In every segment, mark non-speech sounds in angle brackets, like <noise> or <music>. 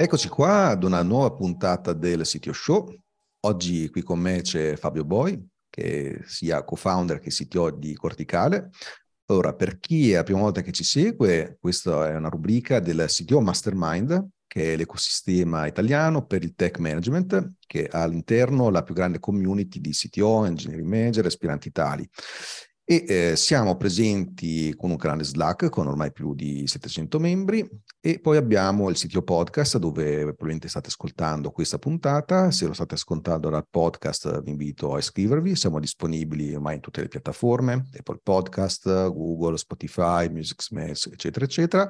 Eccoci qua ad una nuova puntata del Sitio Show. Oggi qui con me c'è Fabio Boi, che sia co-founder che CTO di Corticale. Allora, per chi è la prima volta che ci segue, questa è una rubrica del CTO Mastermind, che è l'ecosistema italiano per il tech management, che ha all'interno la più grande community di CTO, engineering manager, aspiranti tali e eh, siamo presenti con un canale Slack con ormai più di 700 membri e poi abbiamo il sito podcast dove probabilmente state ascoltando questa puntata. Se lo state ascoltando dal podcast vi invito a iscrivervi, siamo disponibili ormai in tutte le piattaforme, Apple Podcast, Google, Spotify, Music Smash, eccetera, eccetera.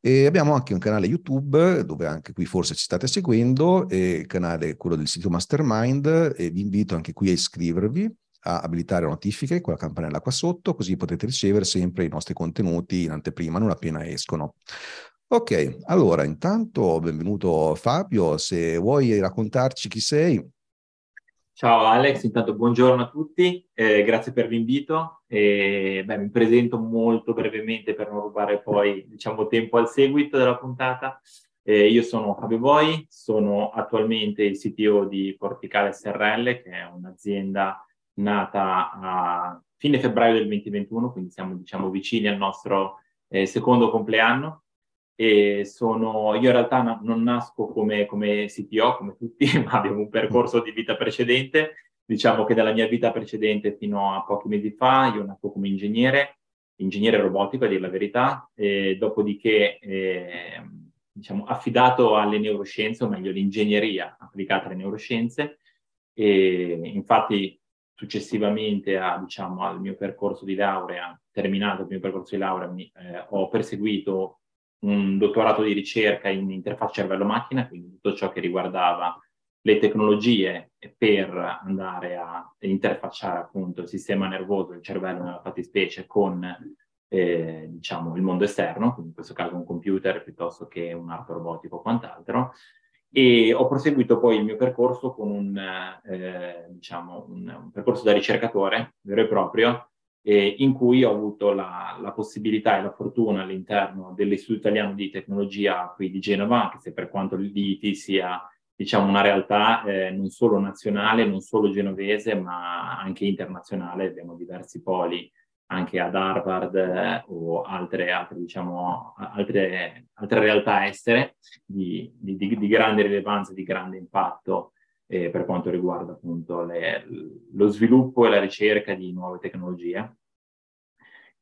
E abbiamo anche un canale YouTube dove anche qui forse ci state seguendo, il canale quello del sito Mastermind e vi invito anche qui a iscrivervi a abilitare notifiche con la campanella qua sotto, così potete ricevere sempre i nostri contenuti in anteprima, non appena escono. Ok, allora intanto benvenuto Fabio, se vuoi raccontarci chi sei. Ciao Alex, intanto buongiorno a tutti, eh, grazie per l'invito. E, beh, mi presento molto brevemente per non rubare poi diciamo, tempo al seguito della puntata. Eh, io sono Fabio Boi, sono attualmente il CTO di Porticale SRL, che è un'azienda nata a fine febbraio del 2021, quindi siamo diciamo vicini al nostro eh, secondo compleanno. E sono, io in realtà na- non nasco come, come CTO, come tutti, <laughs> ma abbiamo un percorso di vita precedente. Diciamo che dalla mia vita precedente fino a pochi mesi fa io nasco come ingegnere, ingegnere robotico a dire la verità, e dopodiché eh, diciamo, affidato alle neuroscienze, o meglio l'ingegneria applicata alle neuroscienze. E infatti successivamente a, diciamo, al mio percorso di laurea, terminato il mio percorso di laurea, mi, eh, ho perseguito un dottorato di ricerca in interfaccia cervello-macchina, quindi tutto ciò che riguardava le tecnologie per andare a interfacciare appunto il sistema nervoso del cervello nella fattispecie con eh, diciamo il mondo esterno, in questo caso un computer piuttosto che un arto robotico o quant'altro e ho proseguito poi il mio percorso con un, eh, diciamo, un, un, percorso da ricercatore vero e proprio, eh, in cui ho avuto la, la, possibilità e la fortuna all'interno dell'Istituto Italiano di Tecnologia qui di Genova, anche se per quanto l'IIT sia diciamo, una realtà eh, non solo nazionale, non solo genovese, ma anche internazionale, abbiamo diversi poli anche ad Harvard eh, o altre, altre, diciamo, altre, altre realtà estere di, di, di, grande rilevanza, di grande impatto eh, per quanto riguarda appunto le, lo sviluppo e la ricerca di nuove tecnologie.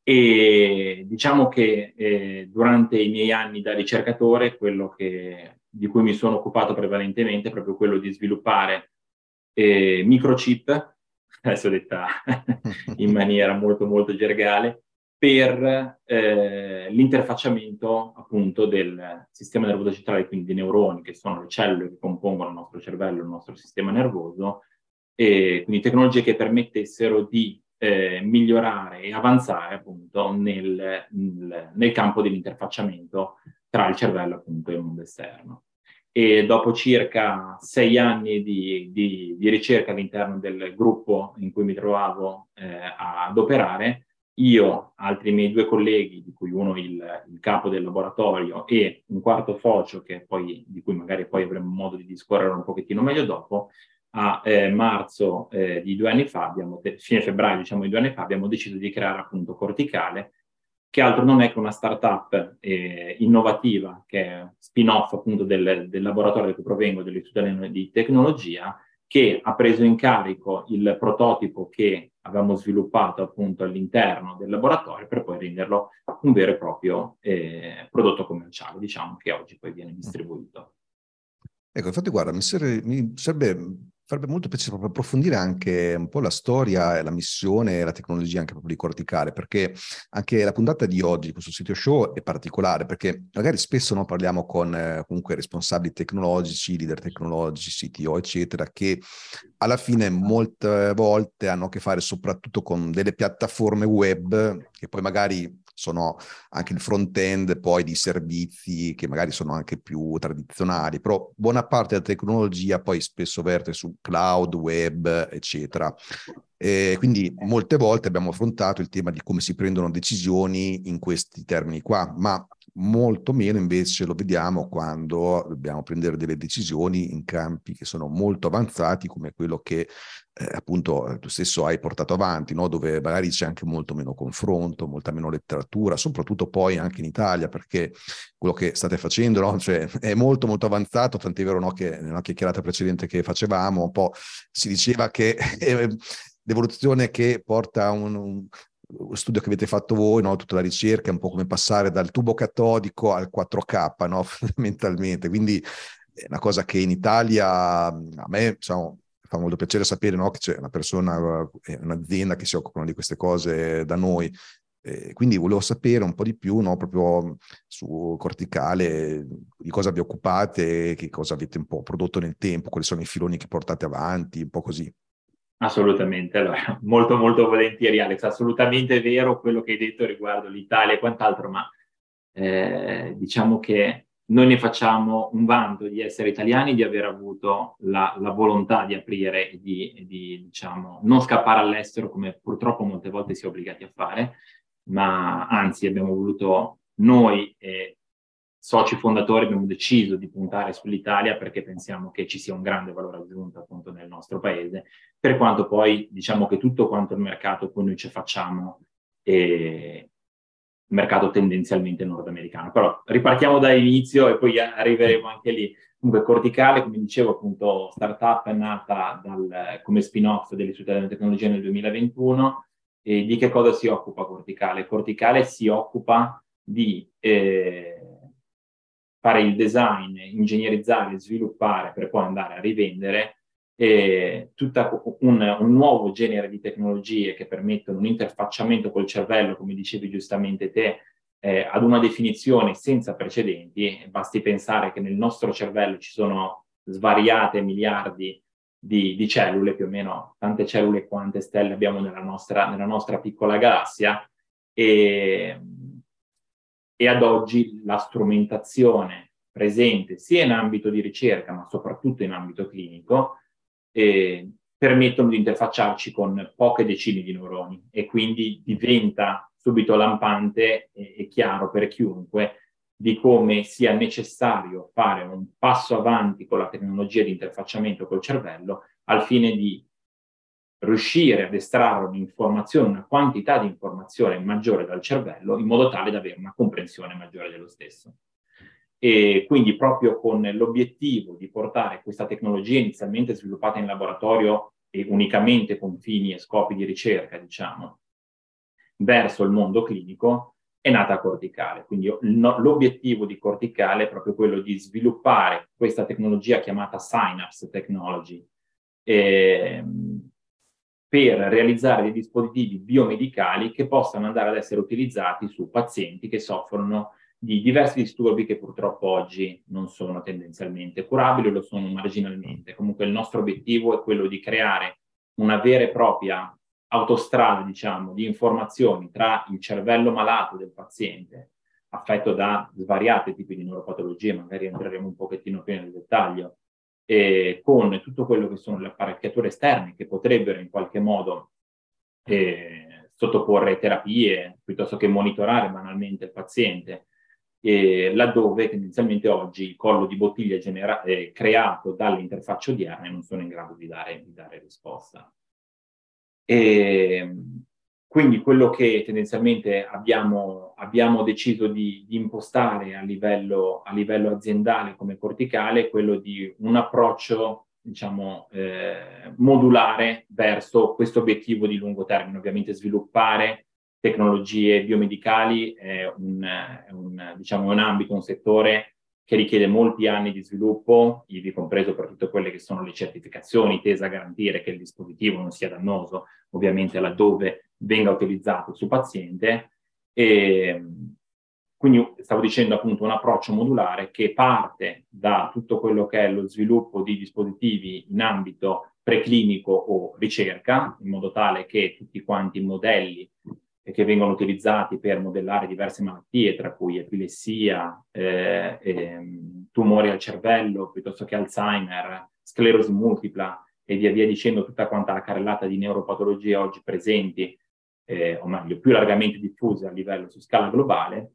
E diciamo che eh, durante i miei anni da ricercatore, quello che, di cui mi sono occupato prevalentemente è proprio quello di sviluppare eh, microchip adesso detta <laughs> in maniera molto molto gergale, per eh, l'interfacciamento appunto del sistema nervoso centrale, quindi di neuroni, che sono le cellule che compongono il nostro cervello, il nostro sistema nervoso, e quindi tecnologie che permettessero di eh, migliorare e avanzare appunto nel, nel, nel campo dell'interfacciamento tra il cervello appunto e il mondo esterno e dopo circa sei anni di, di, di, ricerca all'interno del gruppo in cui mi trovavo eh, ad operare, io, altri miei due colleghi, di cui uno il, il capo del laboratorio e un quarto focio, poi, di cui magari poi avremo modo di discorrere un pochettino meglio dopo, a eh, marzo eh, di due anni fa, abbiamo, fine febbraio diciamo di due anni fa, abbiamo deciso di creare appunto Corticale, che altro non è che una startup eh, innovativa, che è spin-off appunto del, del laboratorio da cui provengo, dell'Istituto di Tecnologia, che ha preso in carico il prototipo che avevamo sviluppato appunto all'interno del laboratorio per poi renderlo un vero e proprio eh, prodotto commerciale, diciamo, che oggi poi viene distribuito. Ecco, infatti guarda, mi, serve, mi sarebbe farebbe molto piacere proprio approfondire anche un po' la storia, la missione e la tecnologia anche proprio di Corticale, perché anche la puntata di oggi, questo sito show, è particolare, perché magari spesso no, parliamo con eh, comunque responsabili tecnologici, leader tecnologici, CTO, eccetera, che alla fine molte volte hanno a che fare soprattutto con delle piattaforme web che poi magari sono anche il front-end poi di servizi che magari sono anche più tradizionali, però buona parte della tecnologia poi spesso verte su cloud, web, eccetera. E quindi molte volte abbiamo affrontato il tema di come si prendono decisioni in questi termini qua, ma molto meno invece lo vediamo quando dobbiamo prendere delle decisioni in campi che sono molto avanzati come quello che eh, appunto tu stesso hai portato avanti, no? dove magari c'è anche molto meno confronto, molta meno letteratura, soprattutto poi anche in Italia, perché quello che state facendo no? cioè, <laughs> è molto molto avanzato, tant'è vero no? che nella chiacchierata precedente che facevamo un po' si diceva che <laughs> l'evoluzione che porta un, un studio che avete fatto voi, no? tutta la ricerca, è un po' come passare dal tubo catodico al 4K, no? <laughs> fondamentalmente. Quindi è una cosa che in Italia a me diciamo, fa molto piacere sapere no? che c'è una persona, un'azienda che si occupano di queste cose da noi. Eh, quindi volevo sapere un po' di più no? proprio su Corticale, di cosa vi occupate, che cosa avete un po' prodotto nel tempo, quali sono i filoni che portate avanti, un po' così. Assolutamente, allora, <laughs> molto molto volentieri Alex, assolutamente vero quello che hai detto riguardo l'Italia e quant'altro, ma eh, diciamo che noi ne facciamo un vanto di essere italiani, di aver avuto la, la volontà di aprire e di, di diciamo, non scappare all'estero come purtroppo molte volte si è obbligati a fare, ma anzi abbiamo voluto noi e soci fondatori abbiamo deciso di puntare sull'Italia perché pensiamo che ci sia un grande valore aggiunto appunto nel nostro paese, per quanto poi diciamo che tutto quanto il mercato poi noi ci facciamo è mercato tendenzialmente nordamericano. Però ripartiamo dall'inizio e poi arriveremo anche lì. Comunque Corticale, come dicevo appunto, startup è nata dal, come spin-off dell'Istituto della Tecnologia nel 2021 e di che cosa si occupa Corticale? Corticale si occupa di eh, fare il design, ingegnerizzare, sviluppare per poi andare a rivendere eh, tutto un, un, nuovo genere di tecnologie che permettono un interfacciamento col cervello, come dicevi giustamente te, eh, ad una definizione senza precedenti. Basti pensare che nel nostro cervello ci sono svariate miliardi di, di cellule, più o meno tante cellule quante stelle abbiamo nella nostra, nella nostra piccola galassia, e, e ad oggi la strumentazione presente sia in ambito di ricerca ma soprattutto in ambito clinico eh, permettono di interfacciarci con poche decine di neuroni e quindi diventa subito lampante e, e chiaro per chiunque di come sia necessario fare un passo avanti con la tecnologia di interfacciamento col cervello al fine di riuscire ad estrarre un'informazione, una quantità di informazione maggiore dal cervello in modo tale da avere una comprensione maggiore dello stesso. E quindi proprio con l'obiettivo di portare questa tecnologia inizialmente sviluppata in laboratorio e unicamente con fini e scopi di ricerca, diciamo, verso il mondo clinico, è nata Corticale. Quindi l'obiettivo di Corticale è proprio quello di sviluppare questa tecnologia chiamata Synapse Technology, eh, per realizzare dei dispositivi biomedicali che possano andare ad essere utilizzati su pazienti che soffrono di diversi disturbi che purtroppo oggi non sono tendenzialmente curabili o lo sono marginalmente. Comunque il nostro obiettivo è quello di creare una vera e propria autostrada, diciamo, di informazioni tra il cervello malato del paziente, affetto da svariati tipi di neuropatologie, magari entreremo un pochettino più nel dettaglio, eh, con tutto quello che sono le apparecchiature esterne che potrebbero in qualche modo eh, sottoporre terapie piuttosto che monitorare banalmente il paziente, eh, laddove tendenzialmente oggi il collo di bottiglia genera- creato dalle interfacce odierne non sono in grado di dare, di dare risposta. E, quindi quello che tendenzialmente abbiamo, abbiamo deciso di, di impostare a livello, a livello, aziendale come corticale è quello di un approccio diciamo, eh, modulare verso questo obiettivo di lungo termine. Ovviamente sviluppare tecnologie biomedicali è un, è un, diciamo, un ambito, un settore che richiede molti anni di sviluppo, ivi compreso per tutte quelle che sono le certificazioni tese a garantire che il dispositivo non sia dannoso, ovviamente laddove venga utilizzato su paziente. E, quindi stavo dicendo appunto un approccio modulare che parte da tutto quello che è lo sviluppo di dispositivi in ambito preclinico o ricerca, in modo tale che tutti quanti i modelli che vengono utilizzati per modellare diverse malattie, tra cui epilessia, eh, eh, tumori al cervello, piuttosto che Alzheimer, sclerosi multipla e via via dicendo tutta quanta la carrellata di neuropatologie oggi presenti, eh, o meglio, più largamente diffuse a livello su scala globale,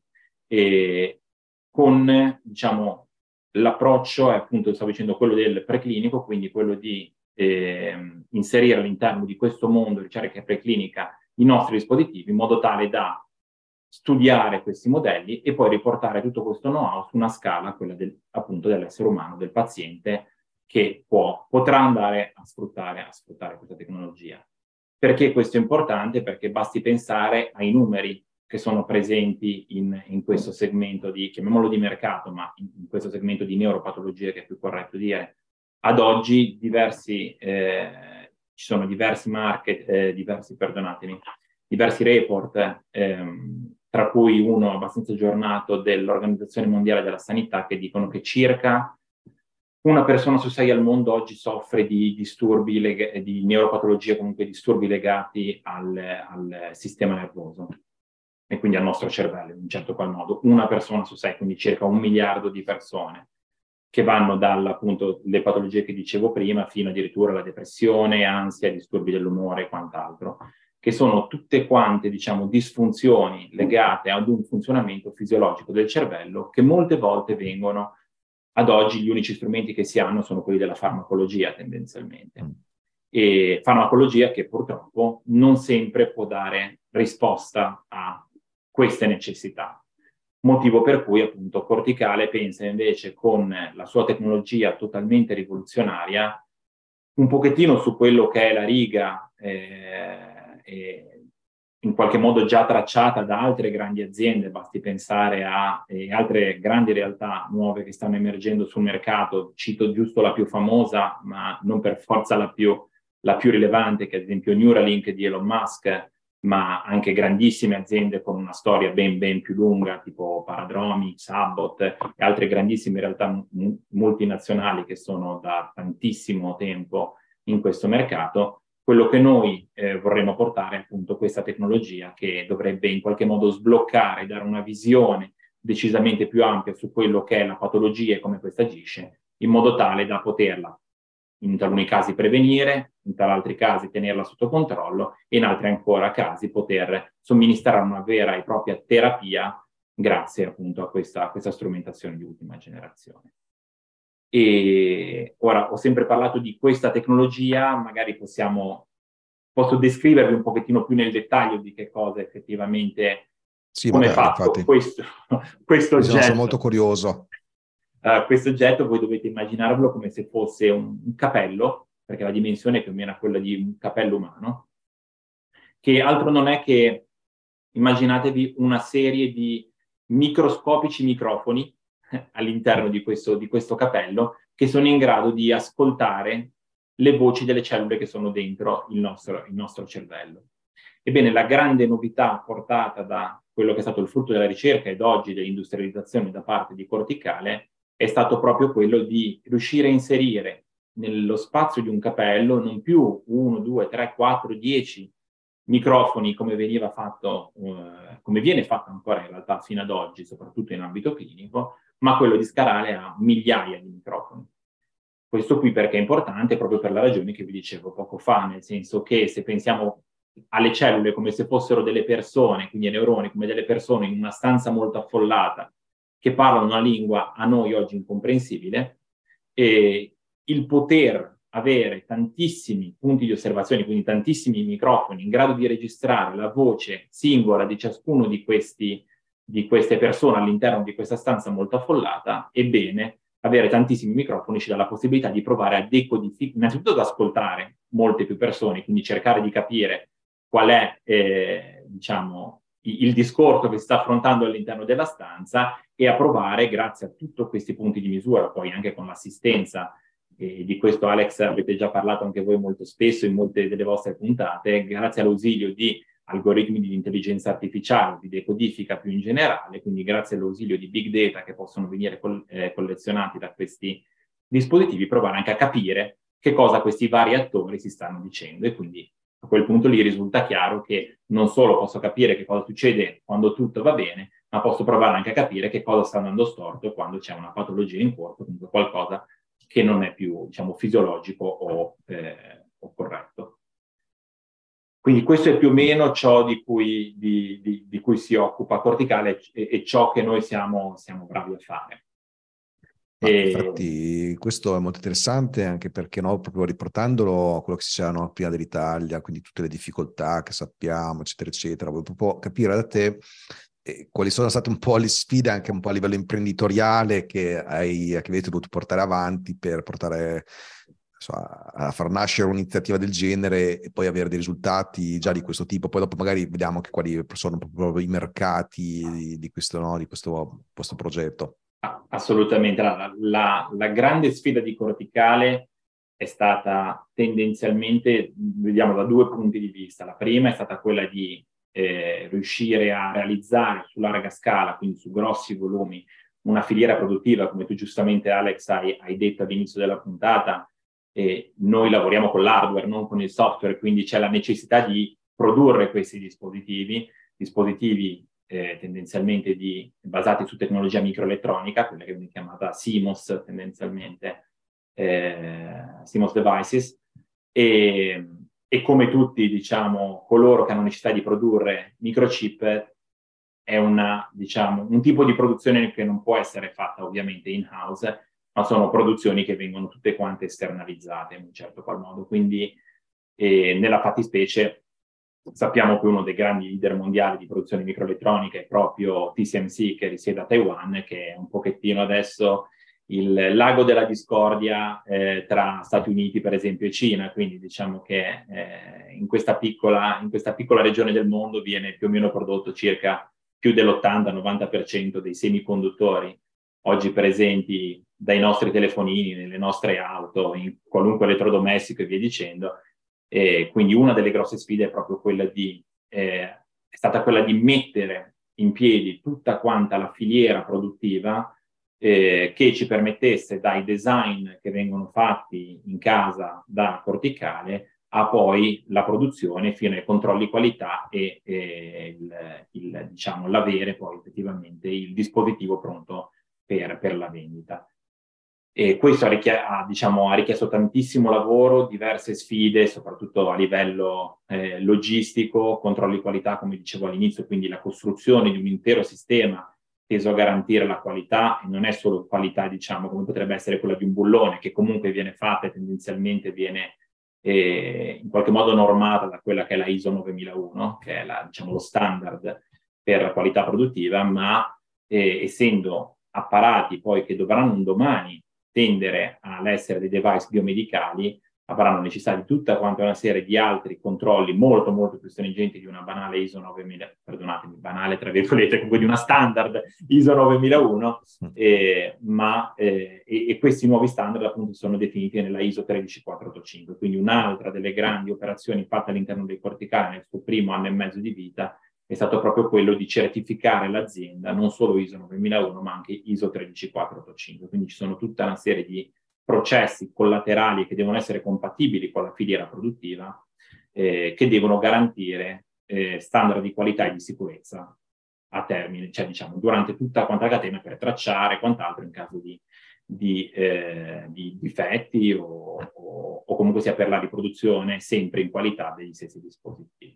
con, diciamo, l'approccio è appunto, stavo dicendo, quello del preclinico, quindi quello di eh, inserire all'interno di questo mondo di ricerca preclinica i nostri dispositivi in modo tale da studiare questi modelli e poi riportare tutto questo know-how su una scala, quella del, appunto dell'essere umano, del paziente, che può, potrà andare a sfruttare, a sfruttare questa tecnologia. Perché questo è importante? Perché basti pensare ai numeri che sono presenti in, in questo segmento di, chiamiamolo di mercato, ma in, in, questo segmento di neuropatologie che è più corretto dire. Ad oggi diversi eh, ci sono diversi market, eh, diversi, perdonatemi, diversi report, ehm, tra cui uno abbastanza aggiornato dell'Organizzazione Mondiale della Sanità che dicono che circa una persona su sei al mondo oggi soffre di disturbi, leg- di neuropatologie, comunque disturbi legati al, al, sistema nervoso e quindi al nostro cervello in un certo qual modo. Una persona su sei, quindi circa un miliardo di persone che vanno dalle patologie che dicevo prima fino addirittura alla depressione, ansia, disturbi dell'umore e quant'altro, che sono tutte quante, diciamo, disfunzioni legate ad un funzionamento fisiologico del cervello che molte volte vengono, ad oggi gli unici strumenti che si hanno sono quelli della farmacologia tendenzialmente. Mm. E farmacologia che purtroppo non sempre può dare risposta a queste necessità motivo per cui appunto Corticale pensa invece con la sua tecnologia totalmente rivoluzionaria un pochettino su quello che è la riga eh, eh, in qualche modo già tracciata da altre grandi aziende, basti pensare a eh, altre grandi realtà nuove che stanno emergendo sul mercato, cito giusto la più famosa, ma non per forza la più, la più rilevante, che è ad esempio Neuralink di Elon Musk, ma anche grandissime aziende con una storia ben, ben più lunga, tipo Paradromi, Sabot e altre grandissime realtà multinazionali che sono da tantissimo tempo in questo mercato. Quello che noi eh, vorremmo portare è appunto questa tecnologia che dovrebbe in qualche modo sbloccare, dare una visione decisamente più ampia su quello che è la patologia e come questa agisce, in modo tale da poterla in taluni casi prevenire, in altri casi tenerla sotto controllo e in altri ancora casi poter somministrare una vera e propria terapia grazie appunto a questa, a questa strumentazione di ultima generazione. E ora ho sempre parlato di questa tecnologia, magari possiamo, posso descrivervi un pochettino più nel dettaglio di che cosa effettivamente sì, come è fatto infatti. questo, <laughs> questo oggetto. Sono molto curioso. Uh, questo oggetto voi dovete immaginarvelo come se fosse un, un, capello, perché la dimensione è più o meno quella di un capello umano, che altro non è che immaginatevi una serie di microscopici microfoni <laughs> all'interno di questo, di questo capello che sono in grado di ascoltare le voci delle cellule che sono dentro il nostro, il nostro cervello. Ebbene, la grande novità portata da quello che è stato il frutto della ricerca ed oggi dell'industrializzazione da parte di Corticale è stato proprio quello di riuscire a inserire nello spazio di un capello non più 1, 2, 3, 4, 10 microfoni come veniva fatto, eh, come viene fatto ancora in realtà fino ad oggi, soprattutto in ambito clinico, ma quello di scalare a migliaia di microfoni. Questo qui perché è importante proprio per la ragione che vi dicevo poco fa, nel senso che se pensiamo alle cellule come se fossero delle persone, quindi ai neuroni come delle persone in una stanza molto affollata, che parlano una lingua a noi oggi incomprensibile, e il poter avere tantissimi punti di osservazione, quindi tantissimi microfoni in grado di registrare la voce singola di ciascuno di, questi, di queste persone all'interno di questa stanza molto affollata, ebbene, avere tantissimi microfoni ci dà la possibilità di provare a decodificare, innanzitutto ad ascoltare molte più persone, quindi cercare di capire qual è, eh, diciamo, il discorso che si sta affrontando all'interno della stanza e a provare, grazie a tutti questi punti di misura, poi anche con l'assistenza e di questo Alex avete già parlato anche voi molto spesso in molte delle vostre puntate, grazie all'ausilio di algoritmi di intelligenza artificiale, di decodifica più in generale, quindi grazie all'ausilio di big data che possono venire col- eh, collezionati da questi dispositivi, provare anche a capire che cosa questi vari attori si stanno dicendo e quindi a quel punto lì risulta chiaro che non solo posso capire che cosa succede quando tutto va bene, ma posso provare anche a capire che cosa sta andando storto quando c'è una patologia in corso, comunque qualcosa che non è più, diciamo, fisiologico o, eh, o corretto. Quindi questo è più o meno ciò di cui, di, di, di cui si occupa Corticale e, e ciò che noi siamo, siamo bravi a fare. E... Infatti questo è molto interessante anche perché no, proprio riportandolo a quello che si diceva no, prima dell'Italia, quindi tutte le difficoltà che sappiamo, eccetera, eccetera, voglio proprio capire da te eh, quali sono state un po' le sfide anche un po' a livello imprenditoriale che, hai, che avete dovuto portare avanti per portare a far nascere un'iniziativa del genere e poi avere dei risultati già di questo tipo. Poi dopo magari vediamo anche quali sono proprio i mercati di, di, questo, no, di questo, questo, progetto. Assolutamente. La, la, la grande sfida di Corticale è stata tendenzialmente, vediamo da due punti di vista. La prima è stata quella di eh, riuscire a realizzare su larga scala, quindi su grossi volumi, una filiera produttiva, come tu giustamente Alex hai, hai detto all'inizio della puntata, e noi lavoriamo con l'hardware, non con il software, quindi c'è la necessità di produrre questi dispositivi, dispositivi eh, tendenzialmente di, basati su tecnologia microelettronica, quella che viene chiamata CMOS tendenzialmente, eh, CMOS devices, e, e come tutti, diciamo, coloro che hanno necessità di produrre microchip, è una, diciamo, un tipo di produzione che non può essere fatta ovviamente in-house, ma sono produzioni che vengono tutte quante esternalizzate in un certo qual modo. Quindi eh, nella fattispecie sappiamo che uno dei grandi leader mondiali di produzione microelettronica è proprio TSMC che risiede a Taiwan, che è un pochettino adesso il lago della discordia eh, tra Stati Uniti, per esempio, e Cina. Quindi diciamo che eh, in, questa piccola, in, questa piccola, regione del mondo viene più o meno prodotto circa più dell'80-90% dei semiconduttori oggi presenti dai nostri telefonini, nelle nostre auto, in qualunque elettrodomestico e via dicendo. E quindi una delle grosse sfide è proprio quella di, eh, è stata quella di mettere in piedi tutta quanta la filiera produttiva eh, che ci permettesse dai design che vengono fatti in casa da Corticale a poi la produzione fino ai controlli qualità e, e il, il, diciamo, l'avere poi effettivamente il dispositivo pronto per, per la vendita. E questo ha, richie- ha, diciamo, ha, richiesto tantissimo lavoro, diverse sfide, soprattutto a livello eh, logistico, controlli qualità, come dicevo all'inizio, quindi la costruzione di un intero sistema teso a garantire la qualità e non è solo qualità, diciamo, come potrebbe essere quella di un bullone, che comunque viene fatta e tendenzialmente viene eh, in qualche modo normata da quella che è la ISO 9001, che è la, diciamo, lo standard per la qualità produttiva, ma eh, essendo apparati poi che dovranno un domani tendere all'essere dei device biomedicali, avranno necessità di tutta quanta una serie di altri controlli molto molto più stringenti di una banale ISO 9000, perdonatemi, banale tra virgolette, comunque di una standard ISO 9001, mm. eh, ma eh, e, e, questi nuovi standard appunto sono definiti nella ISO 13485, quindi un'altra delle grandi operazioni fatte all'interno dei corticali nel suo primo anno e mezzo di vita è stato proprio quello di certificare l'azienda non solo ISO 9001 ma anche ISO 13485, quindi ci sono tutta una serie di processi collaterali che devono essere compatibili con la filiera produttiva, eh, che devono garantire eh, standard di qualità e di sicurezza a termine, cioè diciamo durante tutta quanta la catena per tracciare quant'altro in caso di, di, eh, di difetti o, o, o comunque sia per la riproduzione sempre in qualità degli stessi dispositivi.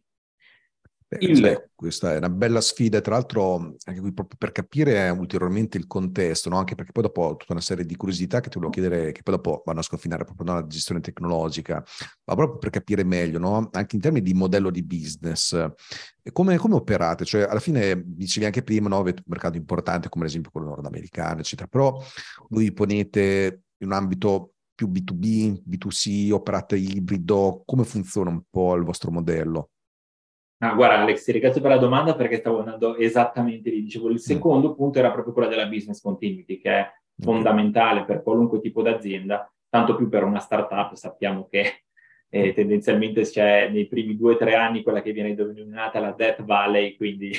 Beh, il... Questa è una bella sfida, tra l'altro anche qui proprio per capire ulteriormente il contesto, no? anche perché poi dopo ho tutta una serie di curiosità che ti volevo chiedere, che poi dopo vanno a sconfinare proprio nella gestione tecnologica, ma proprio per capire meglio, no? anche in termini di modello di business, come, come operate? Cioè alla fine dicevi anche prima, no? avete un mercato importante come ad esempio quello nordamericano, eccetera, però voi ponete in un ambito più B2B, B2C, operate ibrido, come funziona un po' il vostro modello? Ah, guarda Alex, ti ringrazio per la domanda perché stavo andando esattamente lì. Dicevo, il mm. secondo mm. punto era proprio quello della business continuity, che è fondamentale per qualunque tipo d'azienda, tanto più per una startup. Sappiamo che eh, tendenzialmente c'è nei primi due o tre anni quella che viene denominata la Death Valley, quindi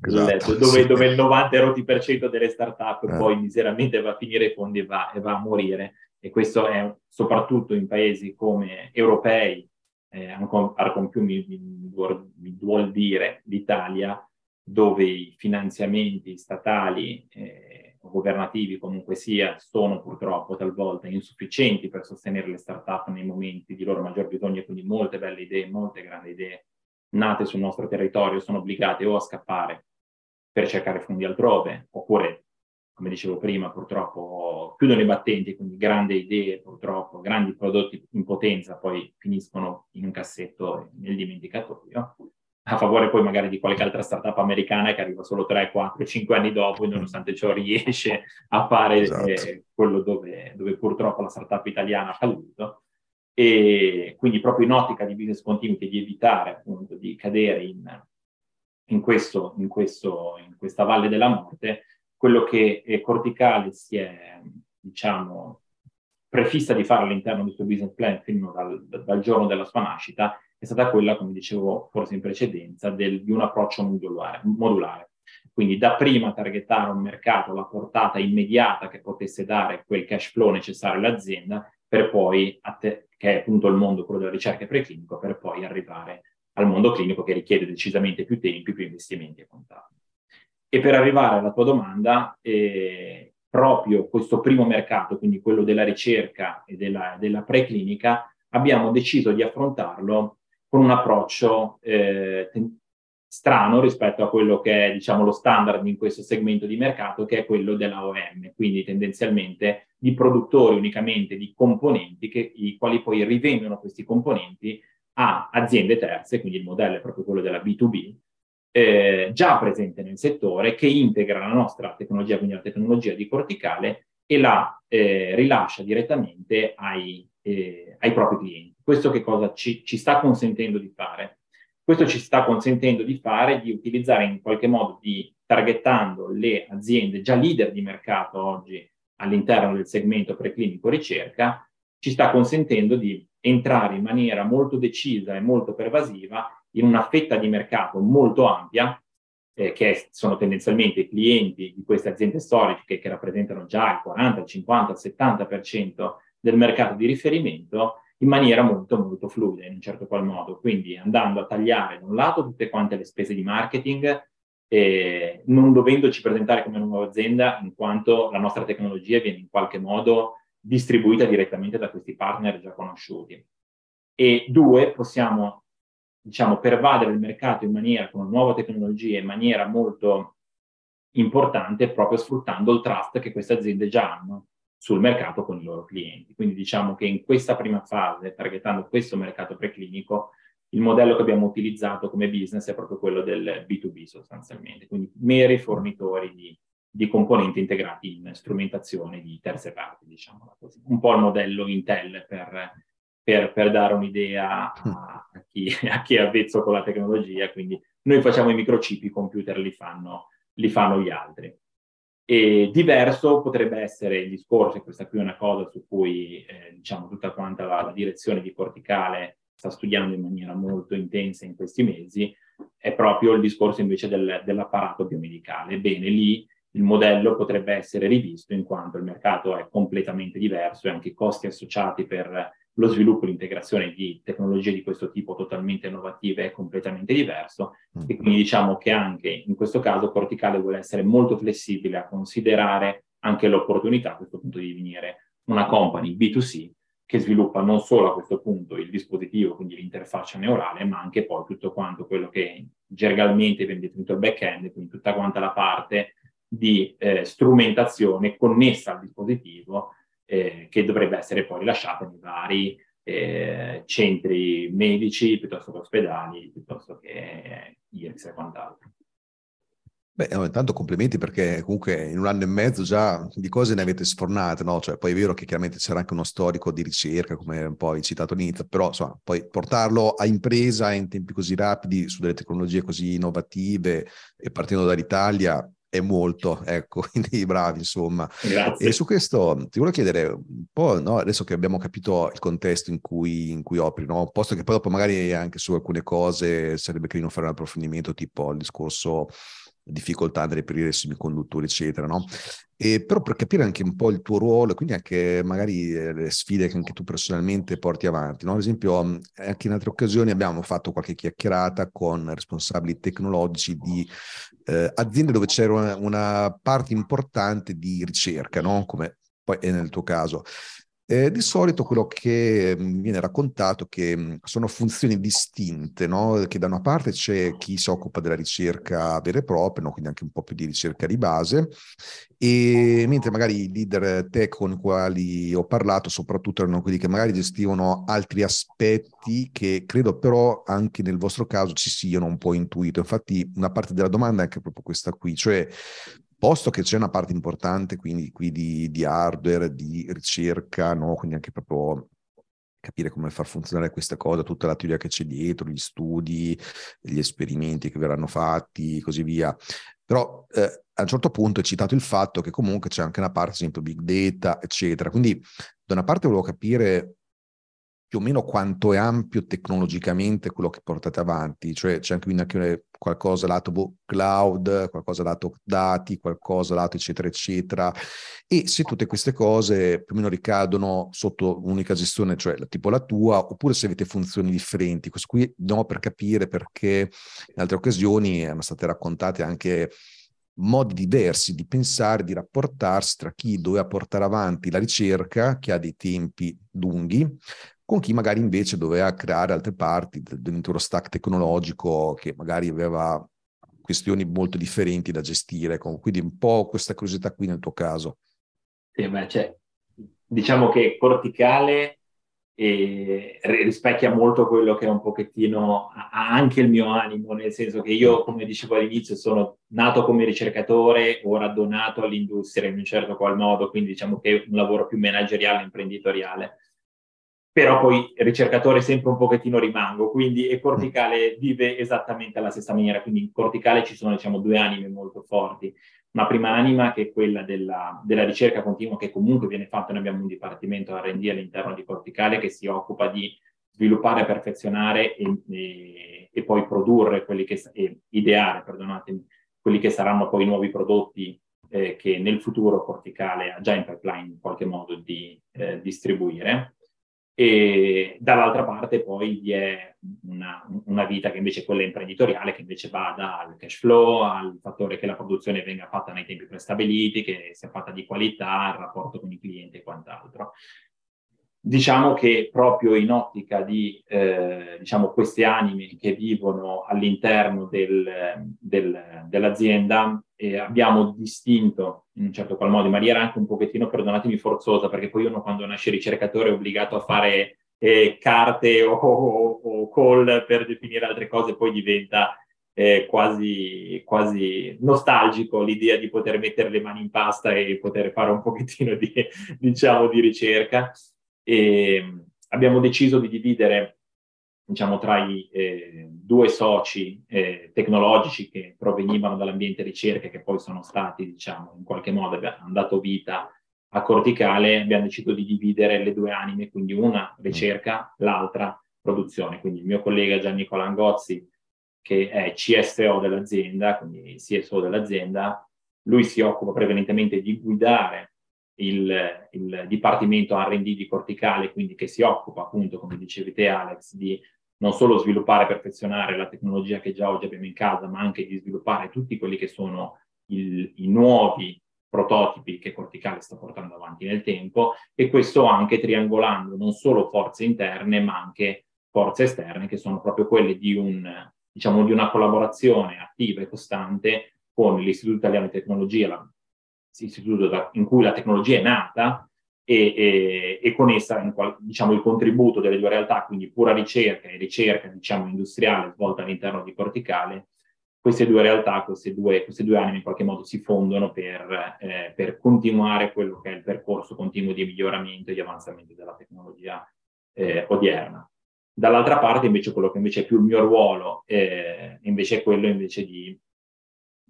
esatto, dove, sì. dove, il 90% delle startup eh. poi miseramente va a finire i fondi e va, e va a morire. E questo è soprattutto in paesi come europei, eh, ancora più mi, mi, mi, vuol dire l'Italia, dove i finanziamenti statali eh, o governativi comunque sia sono purtroppo talvolta insufficienti per sostenere le start-up nei momenti di loro maggior bisogno, quindi molte belle idee, molte grandi idee nate sul nostro territorio sono obbligate o a scappare per cercare fondi altrove, oppure come dicevo prima, purtroppo chiudono i battenti, quindi grandi idee, purtroppo, grandi prodotti in potenza, poi finiscono in un cassetto nel dimenticatoio, a favore poi magari di qualche altra startup americana che arriva solo 3, 4, 5 anni dopo e nonostante ciò riesce a fare esatto. eh, quello dove, dove, purtroppo la startup italiana ha fallito. E quindi proprio in ottica di business continuity, di evitare appunto di cadere in, in, questo, in, questo, in questa valle della morte, quello che eh, Corticale si è, diciamo, prefissa di fare all'interno del suo business plan fino dal, dal, giorno della sua nascita è stata quella, come dicevo forse in precedenza, del, di un approccio modulare, modulare. Quindi da prima targetare un mercato alla portata immediata che potesse dare quel cash flow necessario all'azienda, per poi, te, che è appunto il mondo quello della ricerca preclinico, per poi arrivare al mondo clinico che richiede decisamente più tempi, più investimenti e quant'altro. E per arrivare alla tua domanda, eh, proprio questo primo mercato, quindi quello della ricerca e della, della preclinica, abbiamo deciso di affrontarlo con un approccio eh, strano rispetto a quello che è diciamo, lo standard in questo segmento di mercato, che è quello della OEM, quindi tendenzialmente di produttori unicamente di componenti, che, i quali poi rivendono questi componenti a aziende terze, quindi il modello è proprio quello della B2B, eh, già presente nel settore che integra la nostra tecnologia, quindi la tecnologia di corticale, e la eh, rilascia direttamente ai, eh, ai, propri clienti. Questo che cosa ci, ci, sta consentendo di fare? Questo ci sta consentendo di fare, di utilizzare in qualche modo, di targettando le aziende già leader di mercato oggi all'interno del segmento preclinico ricerca, ci sta consentendo di entrare in maniera molto decisa e molto pervasiva in una fetta di mercato molto ampia, eh, che sono tendenzialmente i clienti di queste aziende storiche che, rappresentano già il 40, il 50, il 70% del mercato di riferimento, in maniera molto molto fluida in un certo qual modo, quindi andando a tagliare da un lato tutte quante le spese di marketing, eh, non dovendoci presentare come nuova azienda in quanto la nostra tecnologia viene in qualche modo distribuita direttamente da questi partner già conosciuti. E due, possiamo diciamo, pervadere il mercato in maniera, con una nuova tecnologia, in maniera molto importante, proprio sfruttando il trust che queste aziende già hanno sul mercato con i loro clienti. Quindi diciamo che in questa prima fase, targetando questo mercato preclinico, il modello che abbiamo utilizzato come business è proprio quello del B2B sostanzialmente, quindi meri fornitori di, di componenti integrati in strumentazione di terze parti, diciamo così. Un po' il modello Intel per per, per dare un'idea a, a, chi, <laughs> a, chi, è avvezzo con la tecnologia. Quindi noi facciamo i microchip, i computer li fanno, li fanno gli altri. E diverso potrebbe essere il discorso, e questa qui è una cosa su cui eh, diciamo tutta quanta la, la, direzione di Corticale sta studiando in maniera molto intensa in questi mesi, è proprio il discorso invece del, dell'apparato biomedicale. Ebbene, lì il modello potrebbe essere rivisto in quanto il mercato è completamente diverso e anche i costi associati per lo sviluppo e l'integrazione di tecnologie di questo tipo totalmente innovative è completamente diverso mm. e quindi diciamo che anche in questo caso Corticale vuole essere molto flessibile a considerare anche l'opportunità a questo punto di divenire una company B2C che sviluppa non solo a questo punto il dispositivo, quindi l'interfaccia neurale, ma anche poi tutto quanto quello che gergalmente viene definito il back-end, quindi tutta quanta la parte di eh, strumentazione connessa al dispositivo eh, che dovrebbe essere poi rilasciata nei vari eh, centri medici piuttosto che ospedali, piuttosto che IRIS e quant'altro. Beh, no, intanto complimenti perché comunque in un anno e mezzo già di cose ne avete sfornate, no? Cioè, poi è vero che chiaramente c'era anche uno storico di ricerca, come un po' hai citato all'inizio, però insomma, poi portarlo a impresa in tempi così rapidi su delle tecnologie così innovative e partendo dall'Italia è molto, ecco, <laughs> quindi bravi insomma. Grazie. E su questo ti volevo chiedere un po', no? adesso che abbiamo capito il contesto in cui, in cui operi, no? posto che poi dopo magari anche su alcune cose sarebbe carino fare un approfondimento, tipo il discorso difficoltà nel reperire semiconduttori, eccetera, no? E però per capire anche un po' il tuo ruolo e quindi anche magari eh, le sfide che anche tu personalmente porti avanti, no? Ad esempio, mm, anche in altre occasioni abbiamo fatto qualche chiacchierata con responsabili tecnologici di eh, aziende dove c'era una, una, parte importante di ricerca, no? Come poi è nel tuo caso. Eh, di solito quello che mm, viene raccontato è che mm, sono funzioni distinte, no? che da una parte c'è chi si occupa della ricerca vera e propria, no? quindi anche un po' più di ricerca di base, e mentre magari i leader tech con i quali ho parlato soprattutto erano quelli che magari gestivano altri aspetti che credo però anche nel vostro caso ci siano un po' intuito. Infatti una parte della domanda è anche proprio questa qui, cioè posto che c'è una parte importante quindi qui di, di hardware, di ricerca, no? quindi anche proprio capire come far funzionare questa cosa, tutta la teoria che c'è dietro, gli studi, gli esperimenti che verranno fatti, così via. Però eh, a un certo punto è citato il fatto che comunque c'è anche una parte, ad esempio, big data, eccetera. Quindi da una parte volevo capire più o meno quanto è ampio tecnologicamente quello che portate avanti, cioè c'è anche, anche qualcosa lato cloud, qualcosa lato dati, qualcosa lato eccetera eccetera e se tutte queste cose più o meno ricadono sotto un'unica gestione, cioè tipo la tua, oppure se avete funzioni differenti. Questo qui no per capire perché in altre occasioni erano state raccontate anche modi diversi di pensare, di rapportarsi tra chi doveva portare avanti la ricerca, che ha dei tempi lunghi, con chi magari invece doveva creare altre parti dell'intero stack tecnologico che magari aveva questioni molto differenti da gestire. Quindi un po' questa curiosità qui nel tuo caso. Sì, beh, cioè, diciamo che corticale eh, rispecchia molto quello che è un pochettino anche il mio animo, nel senso che io, come dicevo all'inizio, sono nato come ricercatore, ora donato all'industria in un certo qual modo, quindi diciamo che è un lavoro più manageriale, imprenditoriale però poi ricercatore sempre un pochettino rimango, quindi e corticale vive esattamente alla stessa maniera, quindi in corticale ci sono diciamo due anime molto forti, una prima anima che è quella della, della ricerca continua che comunque viene fatta, noi abbiamo un dipartimento R&D all'interno di corticale che si occupa di sviluppare, perfezionare e, e, e poi produrre quelli che, e ideare, perdonatemi, quelli che saranno poi i nuovi prodotti eh, che nel futuro corticale ha già in pipeline in qualche modo di eh, distribuire e dall'altra parte poi vi è una, una, vita che invece è quella imprenditoriale, che invece va dal cash flow al fattore che la produzione venga fatta nei tempi prestabiliti, che sia fatta di qualità, il rapporto con i clienti e quant'altro. Diciamo che proprio in ottica di eh, diciamo, queste anime che vivono all'interno del, del, dell'azienda, eh, abbiamo distinto in un certo qual modo, in maniera anche un pochettino, perdonatemi, forzosa, perché poi uno quando nasce ricercatore è obbligato a fare eh, carte o, o, o, call per definire altre cose, poi diventa eh, quasi, quasi nostalgico l'idea di poter mettere le mani in pasta e poter fare un pochettino di, <laughs> diciamo, di ricerca. E abbiamo deciso di dividere diciamo, tra i eh, due soci eh, tecnologici che provenivano dall'ambiente ricerca e che poi sono stati, diciamo, in qualche modo hanno dato vita a Corticale, abbiamo deciso di dividere le due anime, quindi una ricerca, l'altra produzione. Quindi il mio collega Gian Nicola Angozzi, che è CSO dell'azienda, quindi CSO dell'azienda, lui si occupa prevalentemente di guidare il, il Dipartimento R&D di Corticale, quindi che si occupa appunto, come dicevi te Alex, di non solo sviluppare e perfezionare la tecnologia che già oggi abbiamo in casa, ma anche di sviluppare tutti quelli che sono il, i nuovi prototipi che Corticale sta portando avanti nel tempo e questo anche triangolando non solo forze interne ma anche forze esterne che sono proprio quelle di, un, diciamo, di una collaborazione attiva e costante con l'Istituto Italiano di Tecnologia, l'istituto in cui la tecnologia è nata e, e, e con essa diciamo, il contributo delle due realtà, quindi pura ricerca e ricerca diciamo, industriale svolta all'interno di Corticale, queste due realtà, queste due, queste due anime in qualche modo si fondono per, eh, per, continuare quello che è il percorso continuo di miglioramento e di avanzamento della tecnologia eh, odierna. Dall'altra parte invece quello che invece è più il mio ruolo eh, invece è quello invece di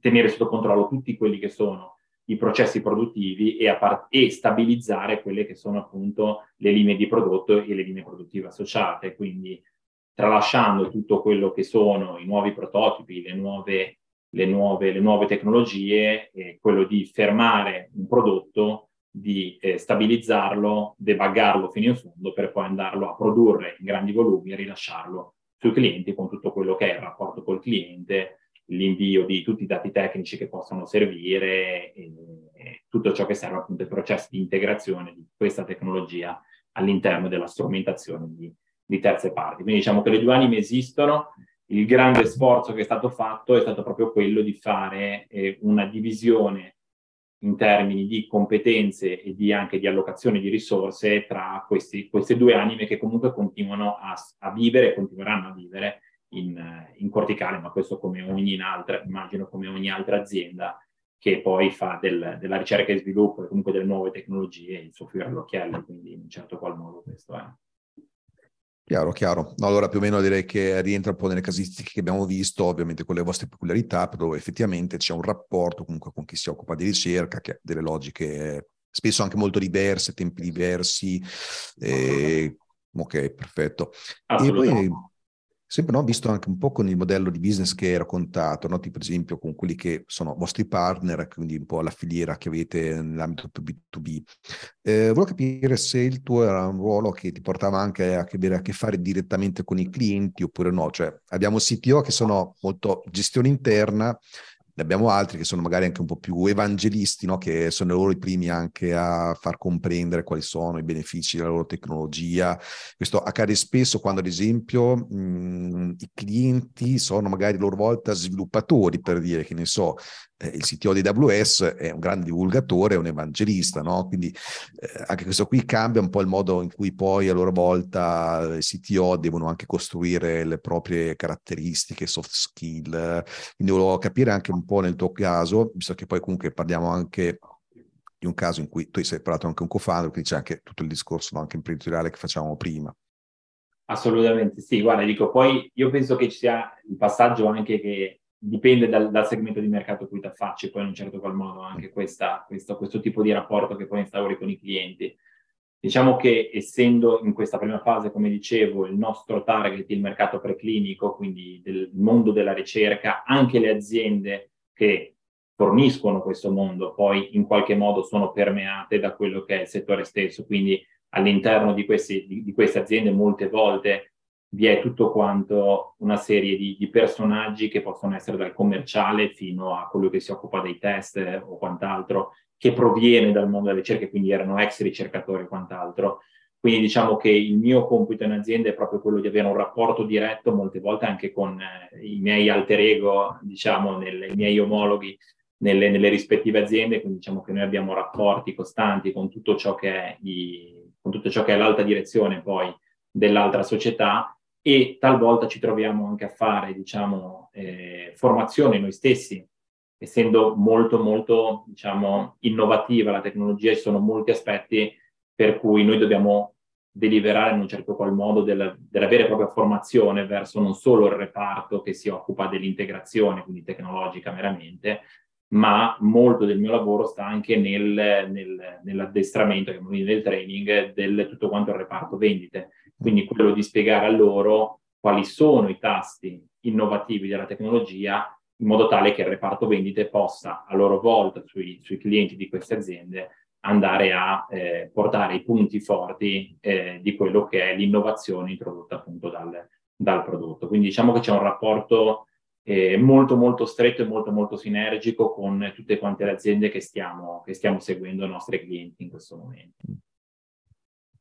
tenere sotto controllo tutti quelli che sono i processi produttivi e, part- e, stabilizzare quelle che sono appunto le linee di prodotto e le linee produttive associate, quindi tralasciando tutto quello che sono i nuovi prototipi, le nuove, le nuove, le nuove tecnologie, eh, quello di fermare un prodotto, di eh, stabilizzarlo, debuggarlo fino in fondo per poi andarlo a produrre in grandi volumi e rilasciarlo sui clienti con tutto quello che è il rapporto col cliente, l'invio di tutti i dati tecnici che possono servire e, tutto ciò che serve appunto ai processi di integrazione di questa tecnologia all'interno della strumentazione di, di terze parti. Quindi diciamo che le due anime esistono, il grande sforzo che è stato fatto è stato proprio quello di fare eh, una divisione in termini di competenze e di anche di allocazione di risorse tra questi, queste due anime che comunque continuano a, a vivere e continueranno a vivere in, in corticale, ma questo come ogni altra, immagino come ogni altra azienda che poi fa del, della ricerca e sviluppo e comunque delle nuove tecnologie il suo fiore all'occhiello, quindi in un certo qual modo questo è. Chiaro, chiaro. No, allora più o meno direi che rientra un po' nelle casistiche che abbiamo visto, ovviamente con le vostre peculiarità, però effettivamente c'è un rapporto comunque con chi si occupa di ricerca, che ha delle logiche spesso anche molto diverse, tempi diversi. Eh, ok, perfetto. E poi Sempre no, visto anche un po' con il modello di business che hai raccontato, no? tipo per esempio con quelli che sono vostri partner, quindi un po' la filiera che avete nell'ambito B2B. Eh, volevo capire se il tuo era un ruolo che ti portava anche a che, a che fare direttamente con i clienti oppure no. Cioè abbiamo CTO che sono molto gestione interna ne abbiamo altri che sono magari anche un po' più evangelisti, no? che sono loro i primi anche a far comprendere quali sono i benefici della loro tecnologia. Questo accade spesso quando, ad esempio, mh, i clienti sono magari a loro volta sviluppatori, per dire che ne so, eh, il CTO di AWS è un grande divulgatore, un evangelista, no? Quindi eh, anche questo qui cambia un po' il modo in cui poi a loro volta i CTO devono anche costruire le proprie caratteristiche, soft skill. Quindi volevo capire anche un po' nel tuo caso, visto che poi comunque parliamo anche di un caso in cui tu hai separato anche un co-founder, quindi c'è anche tutto il discorso no, anche imprenditoriale che facciamo prima. Assolutamente sì, guarda, dico, poi io penso che ci sia il passaggio anche che dipende dal, dal, segmento di mercato cui ti affacci, poi in un certo qual modo anche questa, questo, questo, tipo di rapporto che poi instauri con i clienti. Diciamo che essendo in questa prima fase, come dicevo, il nostro target il mercato preclinico, quindi del mondo della ricerca, anche le aziende che forniscono questo mondo poi in qualche modo sono permeate da quello che è il settore stesso, quindi all'interno di, questi, di, di queste aziende molte volte vi è tutto quanto una serie di, di, personaggi che possono essere dal commerciale fino a quello che si occupa dei test o quant'altro, che proviene dal mondo delle ricerche, quindi erano ex ricercatori o quant'altro. Quindi diciamo che il mio compito in azienda è proprio quello di avere un rapporto diretto, molte volte anche con eh, i miei alter ego, diciamo, nelle, i miei omologhi nelle, nelle, rispettive aziende, quindi diciamo che noi abbiamo rapporti costanti con tutto ciò che è, i, tutto ciò che è l'alta direzione poi dell'altra società e talvolta ci troviamo anche a fare, diciamo, eh, formazione noi stessi, essendo molto, molto, diciamo, innovativa la tecnologia, ci sono molti aspetti per cui noi dobbiamo deliberare in un certo qual modo della, della vera e propria formazione verso non solo il reparto che si occupa dell'integrazione, quindi tecnologica meramente, ma molto del mio lavoro sta anche nel, nel, nell'addestramento, nel training del tutto quanto il reparto vendite. Quindi quello di spiegare a loro quali sono i tasti innovativi della tecnologia in modo tale che il reparto vendite possa a loro volta sui, sui clienti di queste aziende andare a eh, portare i punti forti eh, di quello che è l'innovazione introdotta appunto dal, dal prodotto. Quindi diciamo che c'è un rapporto eh, molto molto stretto e molto molto sinergico con tutte quante le aziende che stiamo, che stiamo seguendo i nostri clienti in questo momento.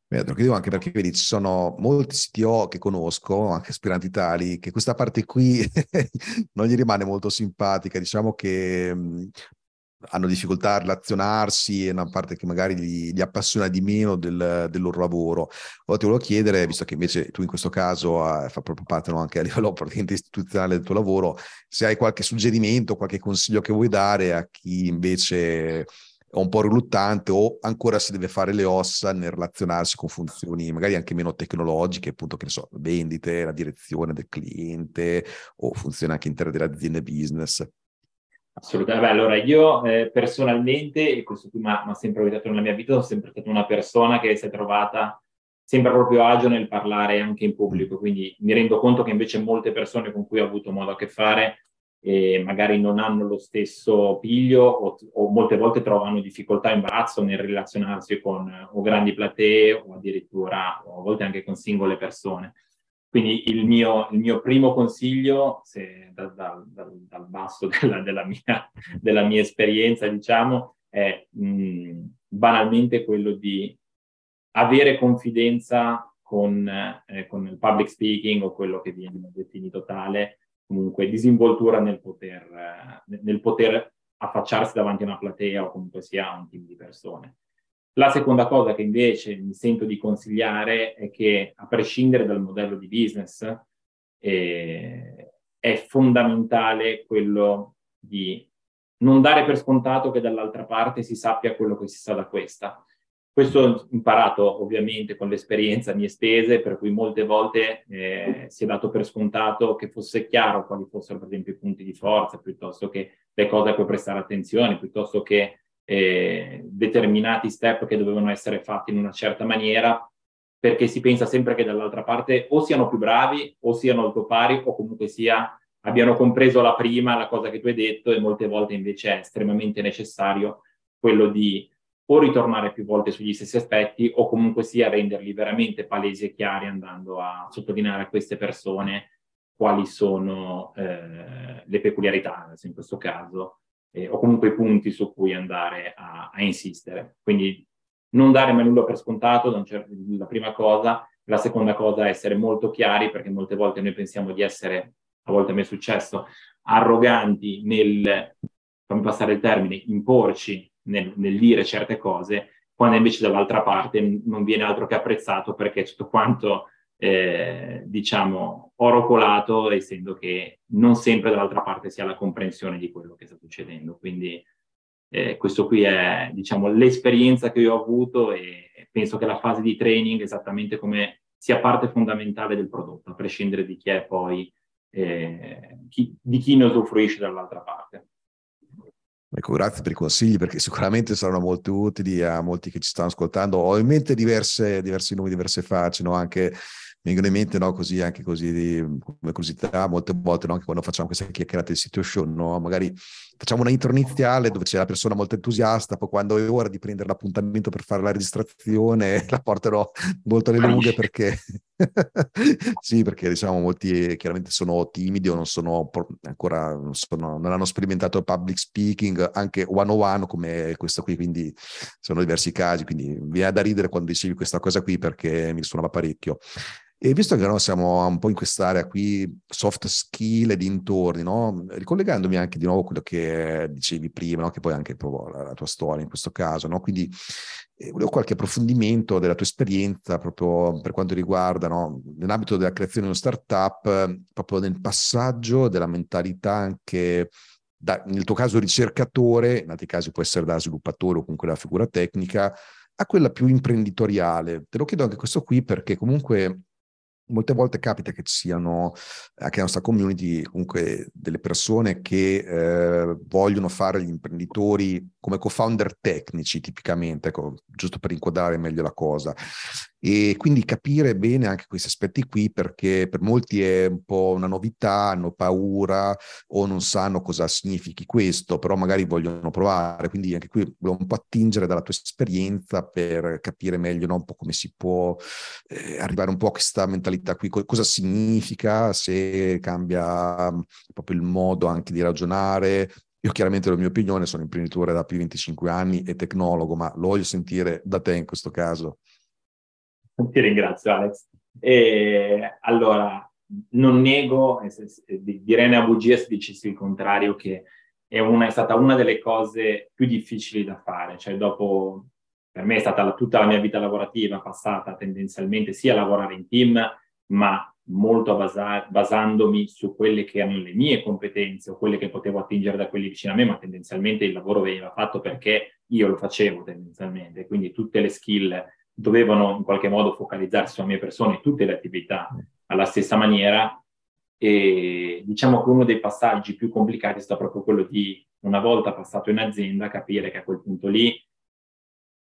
Beh, te lo chiedevo anche perché vedi, ci sono molti CTO che conosco, anche aspiranti tali, che questa parte qui <laughs> non gli rimane molto simpatica. Diciamo che hanno difficoltà a relazionarsi e una parte che magari gli, gli appassiona di meno del, del, loro lavoro. Ora ti volevo chiedere, visto che invece tu in questo caso uh, fa proprio parte no, anche a <laughs> livello praticamente istituzionale del tuo lavoro, se hai qualche suggerimento, qualche consiglio che vuoi dare a chi invece è un po' riluttante o ancora si deve fare le ossa nel relazionarsi con funzioni magari anche meno tecnologiche, appunto che ne so, vendite, la direzione del cliente o funzioni anche interne delle aziende business. Assolutamente. Beh, allora io eh, personalmente, e questo qui mi ha sempre aiutato nella mia vita, sono sempre stata una persona che si è trovata sempre proprio agio nel parlare anche in pubblico, quindi mi rendo conto che invece molte persone con cui ho avuto modo a che fare eh, magari non hanno lo stesso piglio o, o, molte volte trovano difficoltà e imbarazzo nel relazionarsi con o grandi platee o addirittura o a volte anche con singole persone. Quindi il mio, il mio primo consiglio, se, da, da, da, dal basso <laughs> della, della, mia, della, mia, esperienza, diciamo, è mh, banalmente quello di avere confidenza con, eh, con, il public speaking o quello che viene definito tale, comunque disinvoltura nel poter, eh, nel poter affacciarsi davanti a una platea o comunque sia un team di persone. La seconda cosa che invece mi sento di consigliare è che, a prescindere dal modello di business, eh, è fondamentale quello di non dare per scontato che dall'altra parte si sappia quello che si sa da questa. Questo ho imparato ovviamente con l'esperienza mie spese, per cui molte volte eh, si è dato per scontato che fosse chiaro quali fossero per esempio i punti di forza, piuttosto che le cose a cui prestare attenzione, piuttosto che eh, determinati step che dovevano essere fatti in una certa maniera, perché si pensa sempre che dall'altra parte o siano più bravi o siano al tuo pari o comunque sia abbiano compreso la prima la cosa che tu hai detto e molte volte invece è estremamente necessario quello di o ritornare più volte sugli stessi aspetti o comunque sia renderli veramente palesi e chiari andando a sottolineare a queste persone quali sono eh, le peculiarità, in questo caso, eh, o comunque i punti su cui andare a, a, insistere. Quindi non dare mai nulla per scontato, certo, la prima cosa. La seconda cosa è essere molto chiari, perché molte volte noi pensiamo di essere, a volte mi è successo, arroganti nel, fammi passare il termine, imporci nel, nel dire certe cose, quando invece dall'altra parte non viene altro che apprezzato perché tutto quanto eh, diciamo, oro colato, essendo che non sempre dall'altra parte si ha la comprensione di quello che sta succedendo. Quindi eh, questo qui è, diciamo, l'esperienza che io ho avuto e penso che la fase di training, esattamente come sia parte fondamentale del prodotto, a prescindere di chi è poi, eh, chi, di chi ne usufruisce dall'altra parte. Ecco, grazie per i consigli perché <laughs> sicuramente saranno molto utili a molti che ci stanno ascoltando. Ho in mente diverse, diversi nomi, diverse facce, no? anche mi vengono in mente no, così, anche così di, come curiosità, molte volte no, anche quando facciamo queste chiacchierate del sito show, no, magari facciamo una intro iniziale dove c'è la persona molto entusiasta, poi quando è ora di prendere l'appuntamento per fare la registrazione <laughs> la portano molto alle lunghe perché <laughs> sì, perché diciamo molti chiaramente sono timidi o non sono ancora non, sono, non hanno sperimentato public speaking anche one on one come questo qui, quindi sono diversi casi, quindi viene da ridere quando dicevi questa cosa qui perché mi suonava parecchio. E visto che no, siamo un po' in quest'area qui, soft skill e dintorni, no? ricollegandomi anche di nuovo a quello che dicevi prima, no? che poi anche la, tua storia in questo caso, no? quindi eh, volevo qualche approfondimento della tua esperienza proprio per quanto riguarda, nell'ambito della creazione di uno startup, proprio nel passaggio della mentalità anche da, nel tuo caso ricercatore, in altri casi può essere da sviluppatore o comunque da figura tecnica, a quella più imprenditoriale. Te lo chiedo anche questo qui perché comunque molte volte capita che ci siano anche nella nostra community comunque delle persone che eh, vogliono fare gli imprenditori come co-founder tecnici tipicamente, ecco, giusto per inquadrare meglio la cosa e quindi capire bene anche questi aspetti qui perché per molti è un po' una novità, hanno paura o non sanno cosa significhi questo, però magari vogliono provare, quindi anche qui volevo un po' attingere dalla tua esperienza per capire meglio no, un po' come si può eh, arrivare un po' a questa mentalità qui, cosa significa se cambia mm, proprio il modo anche di ragionare, io chiaramente la mia opinione, sono imprenditore da più di 25 anni e tecnologo, ma lo voglio sentire da te in questo caso. <laughs> Ti ringrazio Alex. E, allora, non nego, direi una bugia se dicessi il contrario, che è, una, è stata una delle cose più difficili da fare, cioè dopo, per me è stata la, tutta la mia vita lavorativa passata tendenzialmente sia a lavorare in team, ma molto basa- basandomi su quelle che erano le mie competenze o quelle che potevo attingere da quelli vicino a me, ma tendenzialmente il lavoro veniva fatto perché io lo facevo tendenzialmente, quindi tutte le skill dovevano in qualche modo focalizzarsi sulla mia persona e tutte le attività alla stessa maniera. E diciamo che uno dei passaggi più complicati è stato proprio quello di, una volta passato in azienda, capire che a quel punto lì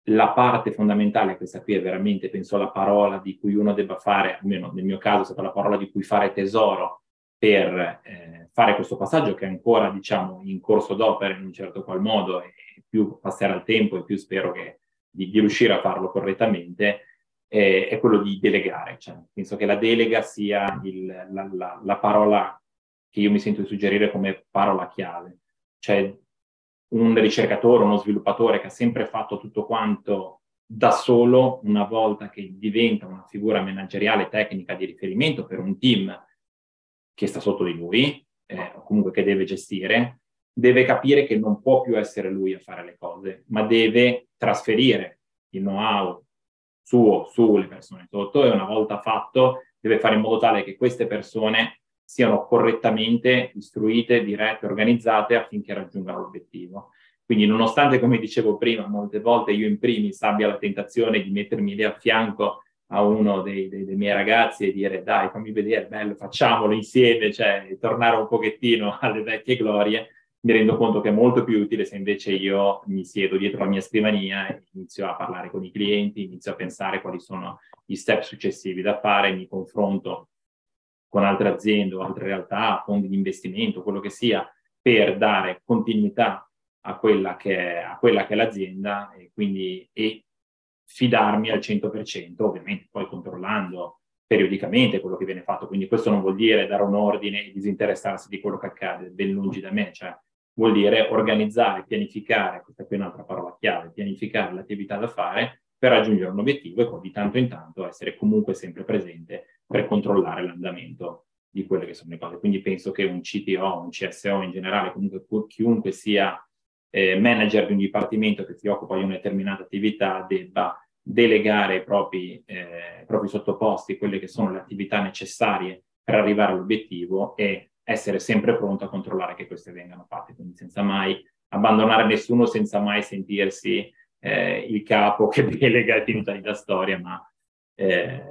la parte fondamentale, questa qui è veramente, penso, la parola di cui uno debba fare, almeno nel mio caso è stata la parola di cui fare tesoro per eh, fare questo passaggio che è ancora, diciamo, in corso d'opera in un certo qual modo e più passerà il tempo e più spero che, di, di riuscire a farlo correttamente, eh, è quello di delegare. Cioè, penso che la delega sia il, la, la, la, parola che io mi sento di suggerire come parola chiave. Cioè, un ricercatore, uno sviluppatore che ha sempre fatto tutto quanto da solo, una volta che diventa una figura manageriale tecnica di riferimento per un team che sta sotto di lui, eh, o comunque che deve gestire, deve capire che non può più essere lui a fare le cose, ma deve trasferire il know-how, suo sulle persone sotto e una volta fatto deve fare in modo tale che queste persone siano correttamente istruite, dirette, organizzate affinché raggiungano l'obiettivo. Quindi nonostante, come dicevo prima, molte volte io in primis abbia la tentazione di mettermi lì a fianco a uno dei, dei, dei, miei ragazzi e dire dai fammi vedere, bello, facciamolo insieme, cioè tornare un pochettino alle vecchie glorie, mi rendo conto che è molto più utile se invece io mi siedo dietro la mia scrivania e inizio a parlare con i clienti, inizio a pensare quali sono gli step successivi da fare, mi confronto con altre aziende o altre realtà, fondi di investimento, quello che sia, per dare continuità a quella che è, a quella che è l'azienda e quindi e fidarmi al 100%, ovviamente poi controllando periodicamente quello che viene fatto. Quindi questo non vuol dire dare un ordine e disinteressarsi di quello che accade, ben lungi da me, cioè vuol dire organizzare, pianificare, questa qui è un'altra parola chiave, pianificare l'attività da fare per raggiungere un obiettivo e poi di tanto in tanto essere comunque sempre presente per controllare l'andamento di quelle che sono le cose. Quindi penso che un CTO, un CSO in generale, comunque chiunque sia eh, manager di un dipartimento che si occupa di una determinata attività debba delegare ai propri, eh, propri sottoposti quelle che sono le attività necessarie per arrivare all'obiettivo e essere sempre pronto a controllare che queste vengano fatte, quindi senza mai abbandonare nessuno, senza mai sentirsi eh, il capo che <laughs> delega e finita da storia, ma eh,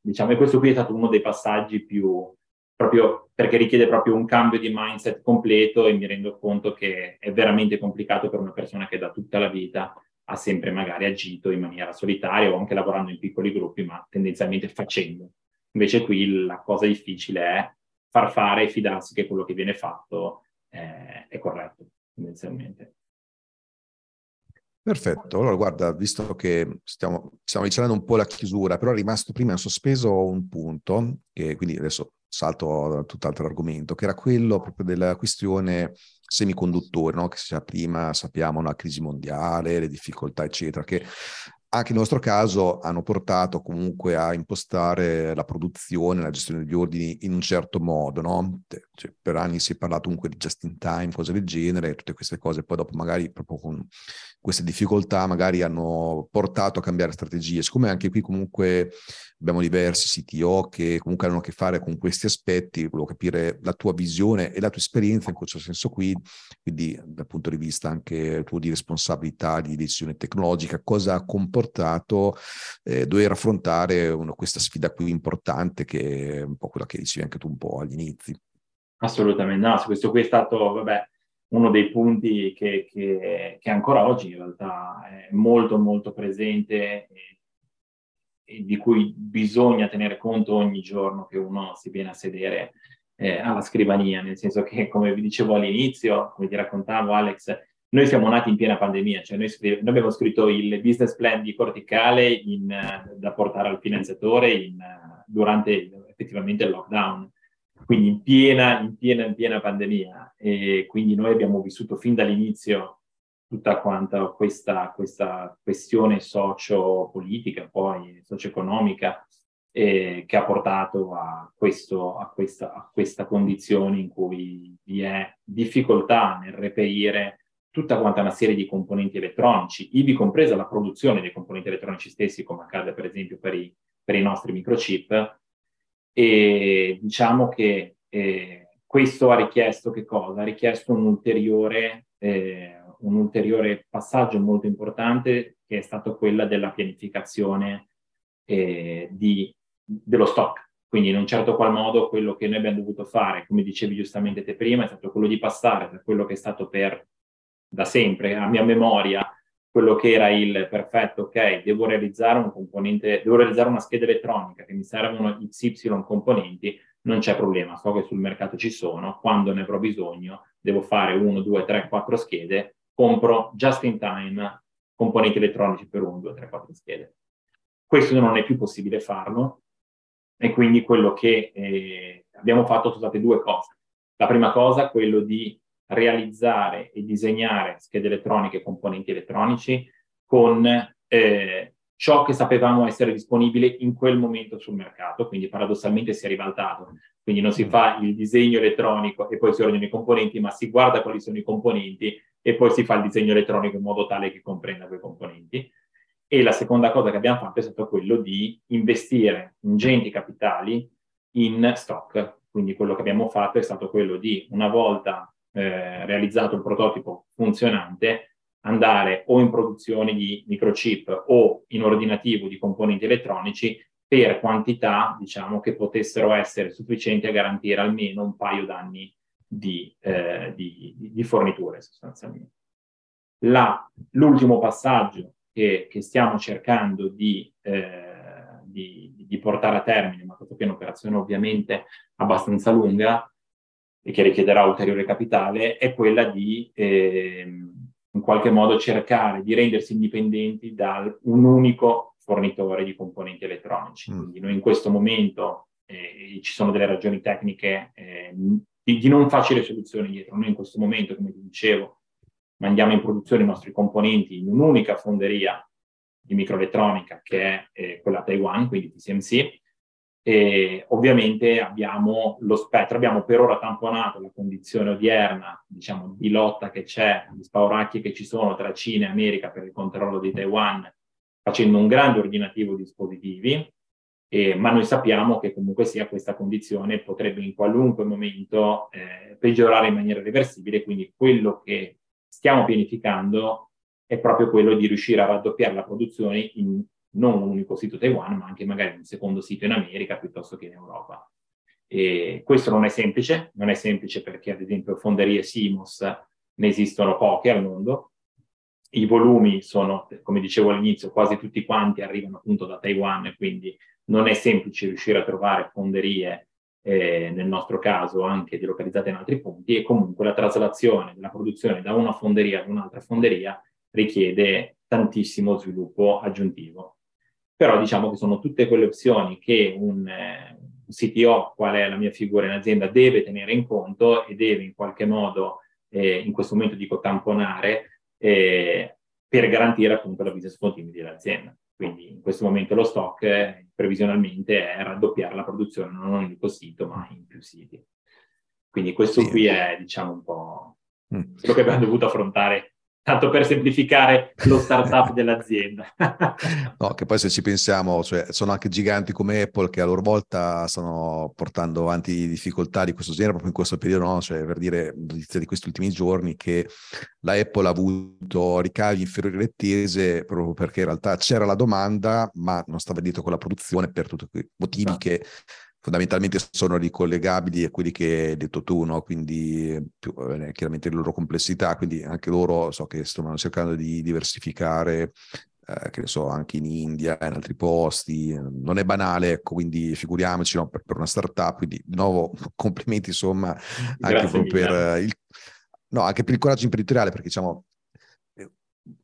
diciamo che questo qui è stato uno dei passaggi più proprio perché richiede proprio un cambio di mindset completo e mi rendo conto che è veramente complicato per una persona che da tutta la vita ha sempre magari agito in maniera solitaria o anche lavorando in piccoli gruppi, ma tendenzialmente facendo. Invece qui la cosa difficile è far fare e fidarsi che quello che viene fatto eh, è corretto, tendenzialmente. Perfetto, allora guarda, visto che stiamo, stiamo avvicinando un po' la chiusura, però è rimasto prima in sospeso un punto, che quindi adesso salto a tutt'altro argomento, che era quello proprio della questione semiconduttori, no? che sia prima sappiamo una crisi mondiale, le difficoltà, eccetera, che anche nel nostro caso hanno portato comunque a impostare la produzione, la gestione degli ordini in un certo modo, no? Cioè, per anni si è parlato comunque di just in time, cose del genere, tutte queste cose poi dopo magari proprio con queste difficoltà magari hanno portato a cambiare strategie. Siccome anche qui comunque abbiamo diversi CTO che comunque hanno a che fare con questi aspetti, volevo capire la tua visione e la tua esperienza in questo senso qui, quindi dal punto di vista anche tuo di responsabilità di decisione tecnologica, cosa ha comportato eh, dover affrontare una, questa sfida qui importante che è un po' quella che dicevi anche tu un po' agli inizi. Assolutamente, no, questo qui è stato, vabbè, uno dei punti che, che, che, ancora oggi in realtà è molto molto presente di cui bisogna tenere conto ogni giorno che uno si viene a sedere eh, alla scrivania, nel senso che come vi dicevo all'inizio, come ti raccontavo Alex, noi siamo nati in piena pandemia, cioè noi, scri- noi abbiamo scritto il business plan di Corticale in, da portare al finanziatore in, durante effettivamente il lockdown quindi in piena, in piena, in piena pandemia. E quindi noi abbiamo vissuto fin dall'inizio tutta quanta questa, questa questione socio-politica, poi socio-economica, eh, che ha portato a, questo, a, questa, a questa condizione in cui vi è difficoltà nel reperire tutta quanta una serie di componenti elettronici, ivi compresa la produzione dei componenti elettronici stessi, come accade per esempio per i, per i nostri microchip. E diciamo che eh, questo ha richiesto che cosa? Ha richiesto un ulteriore, eh, un ulteriore passaggio molto importante che è stato quello della pianificazione eh, di dello stock. Quindi in un certo qual modo quello che noi abbiamo dovuto fare, come dicevi giustamente te prima, è stato quello di passare da quello che è stato per da sempre, a mia memoria, quello che era il perfetto, ok, devo realizzare un componente, devo realizzare una scheda elettronica che mi servono XY componenti, non c'è problema, so che sul mercato ci sono, quando ne avrò bisogno devo fare 1, 2, 3, 4 schede, compro just in time componenti elettronici per 1, 2, 3, 4 schede. Questo non è più possibile farlo, e quindi quello che eh, abbiamo fatto sono state due cose. La prima cosa, quello di realizzare e disegnare schede elettroniche e componenti elettronici con eh, ciò che sapevamo essere disponibile in quel momento sul mercato, quindi paradossalmente si è ribaltato. Quindi non si fa il disegno elettronico e poi si ordinano i componenti, ma si guarda quali sono i componenti e poi si fa il disegno elettronico in modo tale che comprenda quei componenti. E la seconda cosa che abbiamo fatto è stato quello di investire ingenti capitali in stock. Quindi quello che abbiamo fatto è stato quello di, una volta eh, realizzato il prototipo funzionante, andare o in produzione di microchip o in ordinativo di componenti elettronici per quantità, diciamo, che potessero essere sufficienti a garantire almeno un paio d'anni di, eh, di, di forniture sostanzialmente. La, l'ultimo passaggio che, che stiamo cercando di, eh, di, di, portare a termine, ma questo è un'operazione ovviamente abbastanza lunga e che richiederà ulteriore capitale, è quella di eh, in qualche modo cercare di rendersi indipendenti da un unico fornitore di componenti elettronici. Mm. Quindi noi in questo momento eh, ci sono delle ragioni tecniche eh, di, di, non facile soluzione dietro. Noi in questo momento, come ti dicevo, mandiamo in produzione i nostri componenti in un'unica fonderia di microelettronica che è eh, quella Taiwan, quindi TSMC, e ovviamente abbiamo lo spettro, abbiamo per ora tamponato la condizione odierna, diciamo, di lotta che c'è, di spauracchi che ci sono tra Cina e America per il controllo di Taiwan, facendo un grande ordinativo di dispositivi, eh, ma noi sappiamo che comunque sia questa condizione potrebbe in qualunque momento eh, peggiorare in maniera reversibile, quindi quello che stiamo pianificando è proprio quello di riuscire a raddoppiare la produzione in non un unico sito Taiwan, ma anche magari un secondo sito in America piuttosto che in Europa. E questo non è semplice, non è semplice perché ad esempio fonderie Simos ne esistono poche al mondo, i volumi sono, come dicevo all'inizio, quasi tutti quanti arrivano appunto da Taiwan, quindi non è semplice riuscire a trovare fonderie eh, nel nostro caso anche delocalizzate in altri punti, e comunque la traslazione della produzione da una fonderia ad un'altra fonderia richiede tantissimo sviluppo aggiuntivo. Però diciamo che sono tutte quelle opzioni che un, eh, un CTO, qual è la mia figura in azienda, deve tenere in conto e deve in qualche modo, eh, in questo momento dico tamponare, eh, per garantire appunto la business continuity dell'azienda. Quindi in questo momento lo stock eh, previsionalmente è raddoppiare la produzione non in un unico sito ma in più siti. Quindi questo sì. qui è diciamo un po' mm. quello che abbiamo dovuto affrontare tanto per semplificare lo startup <laughs> dell'azienda. no, che poi se ci pensiamo, cioè, sono anche giganti come Apple che a loro volta stanno portando avanti difficoltà di questo genere proprio in questo periodo, no? cioè per dire notizia di questi ultimi giorni che la Apple ha avuto ricavi inferiori alle attese proprio perché in realtà c'era la domanda ma non stava dietro con la produzione per tutti quei motivi no. che fondamentalmente sono ricollegabili a quelli che hai detto tu, no? quindi più, eh, chiaramente le loro complessità, quindi anche loro so che stanno cercando di diversificare, eh, che ne so, anche in India, in altri posti, non è banale, ecco, quindi figuriamoci no? per, per, una startup, quindi di nuovo <laughs> complimenti insomma anche per, il, no, anche per il coraggio imprenditoriale, perché diciamo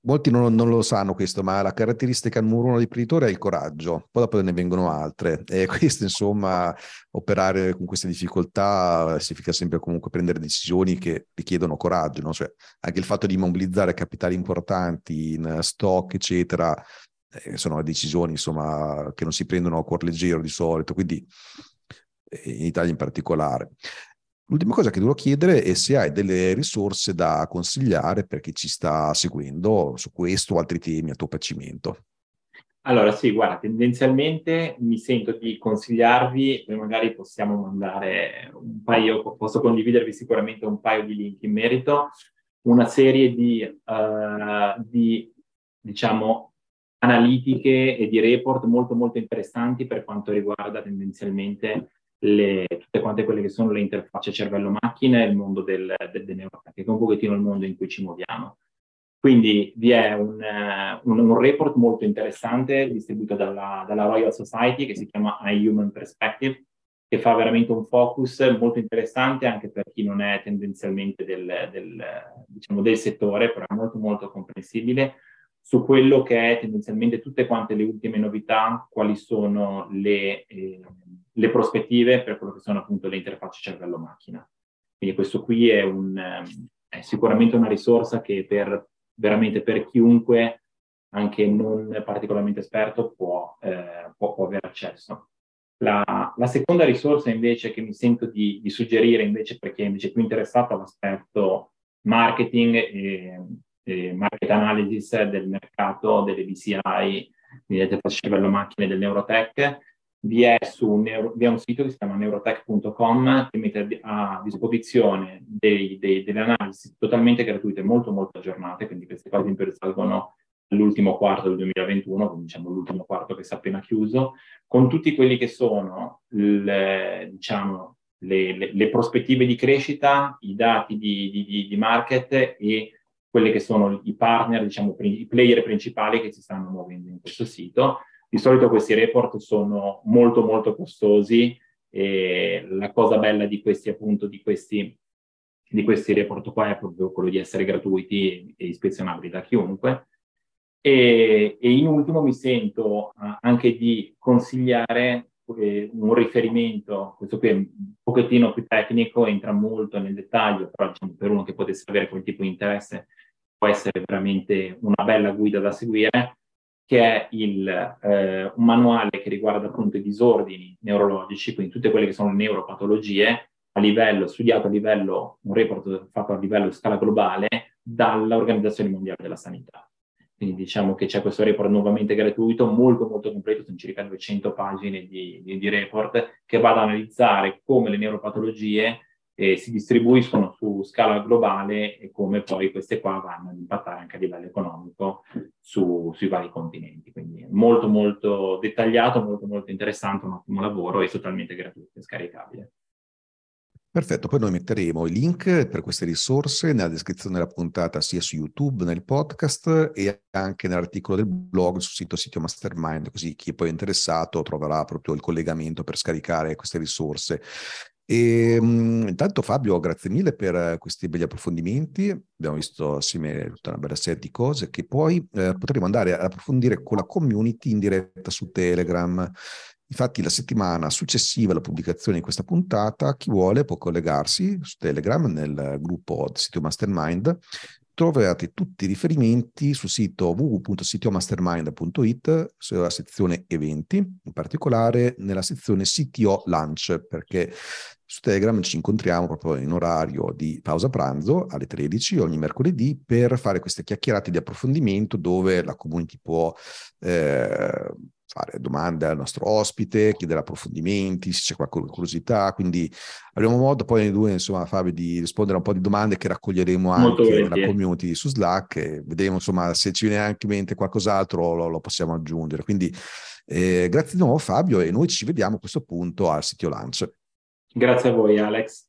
Molti non, non, lo sanno questo, ma la caratteristica numero uno dell'imprenditore è il coraggio, poi dopo ne vengono altre. E <laughs> questo, insomma, operare con queste difficoltà significa sempre comunque prendere decisioni che richiedono coraggio, no? cioè, anche il fatto di mobilizzare capitali importanti in stock, eccetera, eh, sono decisioni insomma, che non si prendono a cuor leggero di solito, quindi eh, in Italia in particolare. L'ultima cosa che devo chiedere è se hai delle risorse da consigliare per chi ci sta seguendo su questo o altri temi a tuo piacimento. Allora, sì, guarda, tendenzialmente mi sento di consigliarvi, e magari possiamo mandare un paio, posso condividervi sicuramente un paio di link in merito, una serie di, uh, di diciamo, analitiche e di report molto molto interessanti per quanto riguarda tendenzialmente le, tutte quante quelle che sono le interfacce cervello-macchina e il mondo del, del, del neurotech, che è un pochettino il mondo in cui ci muoviamo. Quindi vi è un, un, un report molto interessante distribuito dalla, dalla, Royal Society che si chiama A Human Perspective, che fa veramente un focus molto interessante anche per chi non è tendenzialmente del, del, diciamo, del settore, però è molto molto comprensibile su quello che è tendenzialmente tutte quante le ultime novità, quali sono le, eh, le prospettive per quello che sono appunto le interfacce cervello-macchina. Quindi questo qui è, un, è sicuramente una risorsa che per, veramente per chiunque, anche non particolarmente esperto, può, eh, può, può avere accesso. La, la, seconda risorsa invece che mi sento di, di suggerire invece per chi è più interessato all'aspetto marketing e, e market analysis del mercato delle VCI, delle interfacce cervello macchine del Neurotech, vi è, su vi è un sito che si chiama neurotech.com che mette a disposizione dei, dei, delle analisi totalmente gratuite, molto molto aggiornate, quindi queste cose risalgono all'ultimo quarto del 2021, quindi diciamo l'ultimo quarto che si è appena chiuso, con tutti quelli che sono le, diciamo, le, le, le prospettive di crescita, i dati di, di, di, market e quelli che sono i partner, diciamo, i player principali che si stanno muovendo in questo sito di solito questi report sono molto molto costosi e la cosa bella di questi appunto di questi, di questi report qua è proprio quello di essere gratuiti e ispezionabili da chiunque. E, e in ultimo mi sento uh, anche di consigliare eh, un riferimento, questo qui è un pochettino più tecnico, entra molto nel dettaglio, però diciamo, per uno che potesse avere quel tipo di interesse può essere veramente una bella guida da seguire, che è il, eh, un manuale che riguarda appunto i disordini neurologici, quindi tutte quelle che sono neuropatologie, a livello, studiato a livello, un report fatto a livello di scala globale dall'Organizzazione Mondiale della Sanità. Quindi diciamo che c'è questo report nuovamente gratuito, molto molto completo, sono circa 200 pagine di, di, di report che va ad analizzare come le neuropatologie eh, si distribuiscono su scala globale e come poi queste qua vanno ad impattare anche a livello economico su, sui vari continenti. Quindi molto molto dettagliato, molto molto interessante, un ottimo lavoro e totalmente gratuito e scaricabile. Perfetto, poi noi metteremo i link per queste risorse nella descrizione della puntata sia su YouTube, nel podcast e anche nell'articolo del blog sul sito Sitio Mastermind, così chi è poi interessato troverà proprio il collegamento per scaricare queste risorse. E, um, intanto Fabio, grazie mille per questi belli approfondimenti. Abbiamo visto assieme tutta una bella serie di cose che poi eh, potremo andare ad approfondire con la community in diretta su Telegram. Infatti la settimana successiva alla pubblicazione di questa puntata, chi vuole può collegarsi su Telegram nel gruppo sito Mastermind troverete tutti i riferimenti sul sito www.ctomastermind.it sulla sezione eventi, in particolare nella sezione CTO Lunch, perché su Telegram ci incontriamo proprio in orario di pausa pranzo alle 13 ogni mercoledì per fare queste chiacchierate di approfondimento dove la community può eh, fare domande al nostro ospite, chiedere approfondimenti, se c'è qualche curiosità, quindi avremo modo poi noi due, insomma, Fabio, di rispondere a un po' di domande che raccoglieremo anche nella community su Slack e vedremo, insomma, se ci viene anche in mente qualcos'altro lo, lo possiamo aggiungere. Quindi eh, grazie di nuovo Fabio e noi ci vediamo a questo punto al sito Lunch. Grazie a voi Alex.